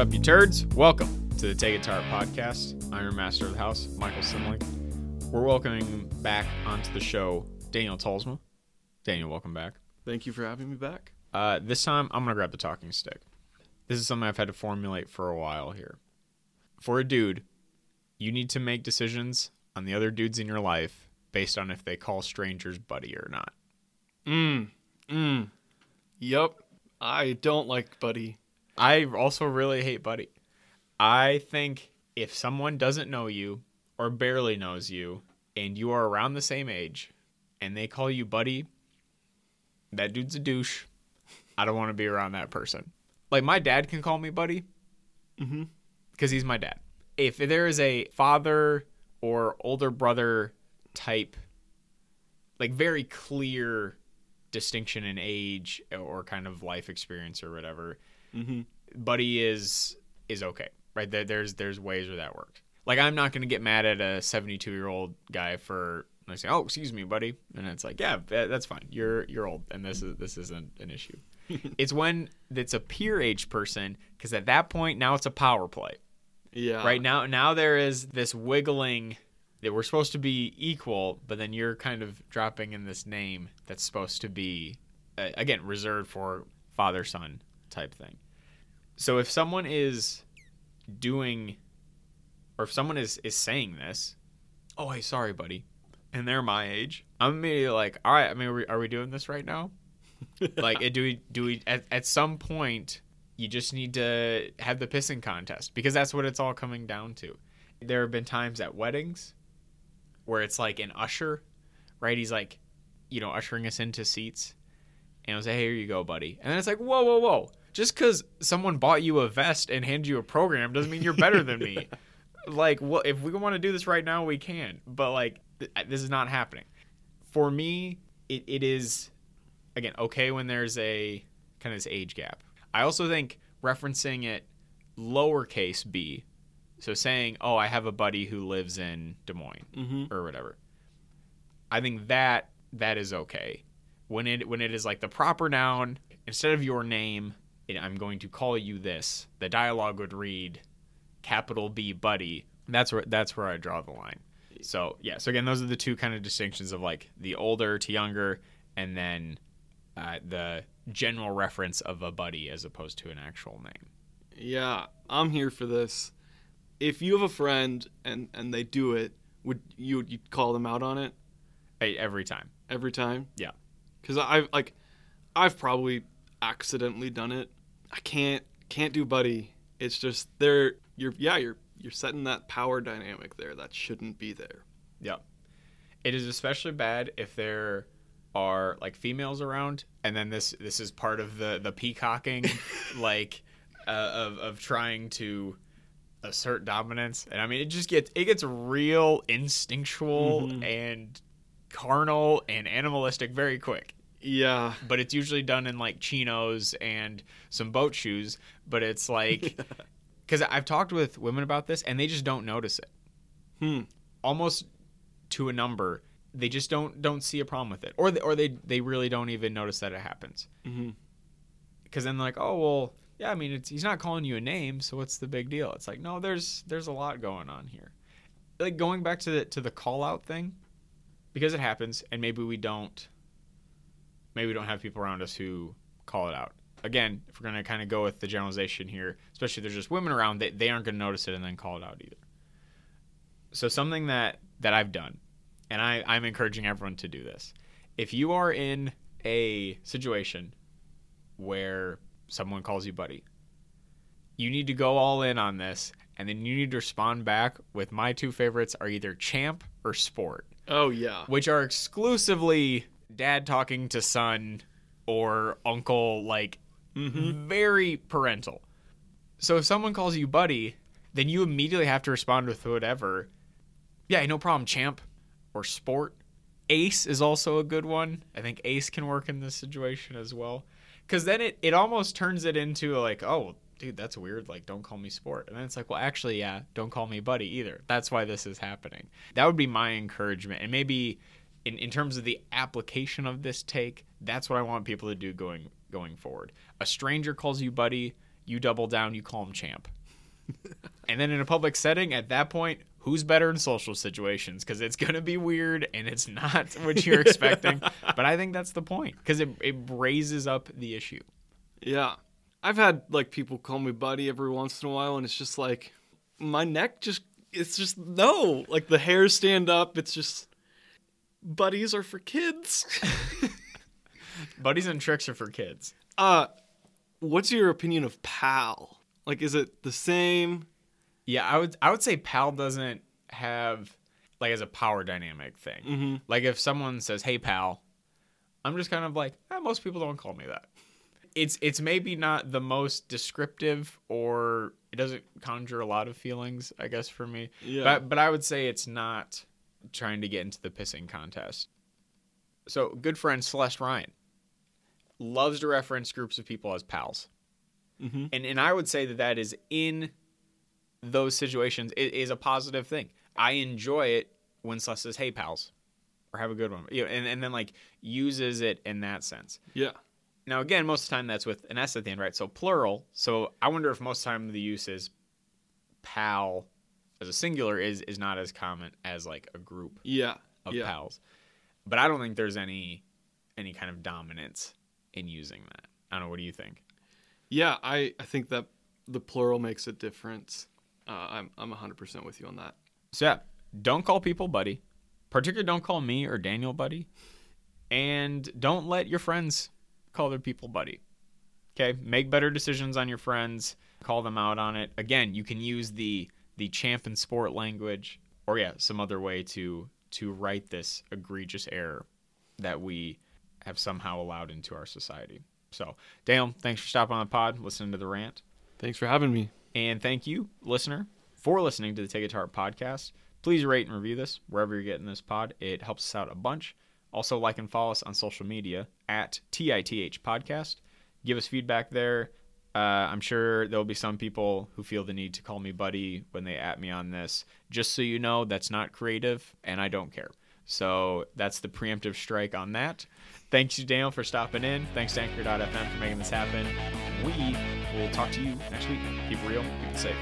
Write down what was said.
up, you turds? Welcome to the Take It to podcast. I'm your master of the house, Michael Simley. We're welcoming back onto the show Daniel Tolsma. Daniel, welcome back. Thank you for having me back. Uh, this time, I'm going to grab the talking stick. This is something I've had to formulate for a while here. For a dude, you need to make decisions on the other dudes in your life based on if they call strangers buddy or not. Mm. Mm. Yep. I don't like Buddy. I also really hate buddy. I think if someone doesn't know you or barely knows you and you are around the same age and they call you buddy, that dude's a douche. I don't want to be around that person. Like my dad can call me buddy Mm-hmm. because he's my dad. If there is a father or older brother type, like very clear distinction in age or kind of life experience or whatever, Mm-hmm. buddy is is okay, right? There, there's there's ways where that works. Like I'm not gonna get mad at a 72 year old guy for like saying, "Oh, excuse me, buddy," and it's like, yeah, that's fine. You're you're old, and this is this isn't an issue. it's when it's a peer age person, because at that point now it's a power play. Yeah. right now now there is this wiggling that we're supposed to be equal, but then you're kind of dropping in this name that's supposed to be uh, again reserved for father son type thing. So if someone is doing or if someone is is saying this, oh hey sorry buddy, and they're my age, I'm immediately like, all right, I mean, are we, are we doing this right now? like, do we do we at, at some point you just need to have the pissing contest because that's what it's all coming down to. There have been times at weddings where it's like an usher, right? He's like, you know, ushering us into seats, and I'll say, "Hey, here you go, buddy." And then it's like, "Whoa, whoa, whoa!" Just because someone bought you a vest and handed you a program doesn't mean you're better than me. like, well, if we want to do this right now, we can. But like, th- this is not happening. For me, it, it is again okay when there's a kind of this age gap. I also think referencing it lowercase b, so saying, "Oh, I have a buddy who lives in Des Moines." Mm-hmm. or whatever. I think that that is okay. When it when it is like the proper noun instead of your name, I'm going to call you this. The dialogue would read capital B buddy. That's where that's where I draw the line. So, yeah, so again, those are the two kind of distinctions of like the older to younger and then uh, the general reference of a buddy as opposed to an actual name. Yeah. I'm here for this. If you have a friend and and they do it, would you you call them out on it Hey, Every time. every time? Yeah. Because I've like, I've probably accidentally done it. I can't can't do Buddy. It's just there. You're yeah. You're you're setting that power dynamic there that shouldn't be there. Yeah. It is especially bad if there are like females around, and then this this is part of the the peacocking, like uh, of of trying to assert dominance. And I mean, it just gets it gets real instinctual Mhm. and carnal and animalistic very quick. Yeah. But it's usually done in like chinos and some boat shoes. But it's like because I've talked with women about this, and they just don't notice it Hmm. almost to a number they just don't don't see a problem with it or they, or they they really don't even notice that it happens because then they're like oh well yeah i mean it's, he's not calling you a name so what's the big deal it's like no there's there's a lot going on here like going back to the to the call out thing because it happens and maybe we don't maybe we don't have people around us who call it out. Again if we're going to kind of go with the generalization here especially if there's just women around they, they aren't going to notice it and then call it out either. So something that that i've done and I, i'm encouraging everyone to do this. If you are in a situation where someone calls you buddy you need to go all in on this and then you need to respond back with my two favorites are either champ or sport Oh yeah. which are exclusively dad talking to son or uncle like Mm-hmm. very parental. So if someone calls you buddy then you immediately have to respond with whatever. Yeah no problem champ or sport. Ace is also a good one. I think ace can work in this situation as well. Because then it, it almost turns it into like oh dude that's weird like don't call me sport. And then it's like well actually yeah don't call me buddy either. That's why this is happening. That would be my encouragement. And maybe in, in terms of the application of this take that's what i want people to do going going forward a stranger calls you buddy you double down, you call him champ. and then in a public setting, at that point, who's better in social situations? Because it's going to be weird and it's not what you're expecting. but I think that's the point because it, it raises up the issue. Yeah. I've had like people call me buddy every once in a while, and it's just like my neck just, it's just no. Like the hairs stand up. It's just, buddies are for kids. Buddies and Trix are for kids. uh, what's your opinion of pal? Like, is it the same? Yeah, I would I would say pal doesn't have like as a power dynamic thing. Mm-hmm. Like if someone says, "Hey pal," I'm just kind of like, eh, most people don't call me that. It's it's maybe not the most descriptive or it doesn't conjure a lot of feelings, I guess for me. Yeah. But but I would say it's not trying to get into the pissing contest. So, good friend Celeste Ryan loves to reference groups of people as pals. Mm-hmm. And and I would say that that is in those situations it is a positive thing. I enjoy it when Celeste says, "Hey pals," or "Have a good one," you know, and and then like uses it in that sense. Yeah. Now again, most of the time that's with an S at the end, right? So plural. So I wonder if most of the time the use is pal as a singular is is not as common as like a group Yeah. of yeah. pals. But I don't think there's any any kind of dominance in using that. I don't know. What do you think? Yeah. I, I think that the plural makes a difference. Uh, I'm, I'm 100% with you on that. So yeah, don't call people buddy. Particularly don't call me or Daniel buddy. And don't let your friends call their people buddy. Okay? Make better decisions on your friends. Call them out on it. Again, you can use the the champ and sport language or yeah, some other way to to right this egregious error that we have somehow allowed into our society. So, Daniel, thanks for stopping on the pod, listening to the rant. Thanks for having me. And thank you, listener, for listening to the Take It to Heart podcast. Please rate and review this wherever you're getting this pod. It helps us out a bunch. Also, like and follow us on social media at TITH Podcast. Give us feedback there. Uh, I'm sure there'll be some people who feel the need to call me buddy when they at me on this. Just so you know, that's not creative, and I don't care. So that's the preemptive strike on that. Thanks to Daniel for stopping in. Thanks to Anchor.fm for making this happen. We will talk to you next week. Keep it real, keep it safe.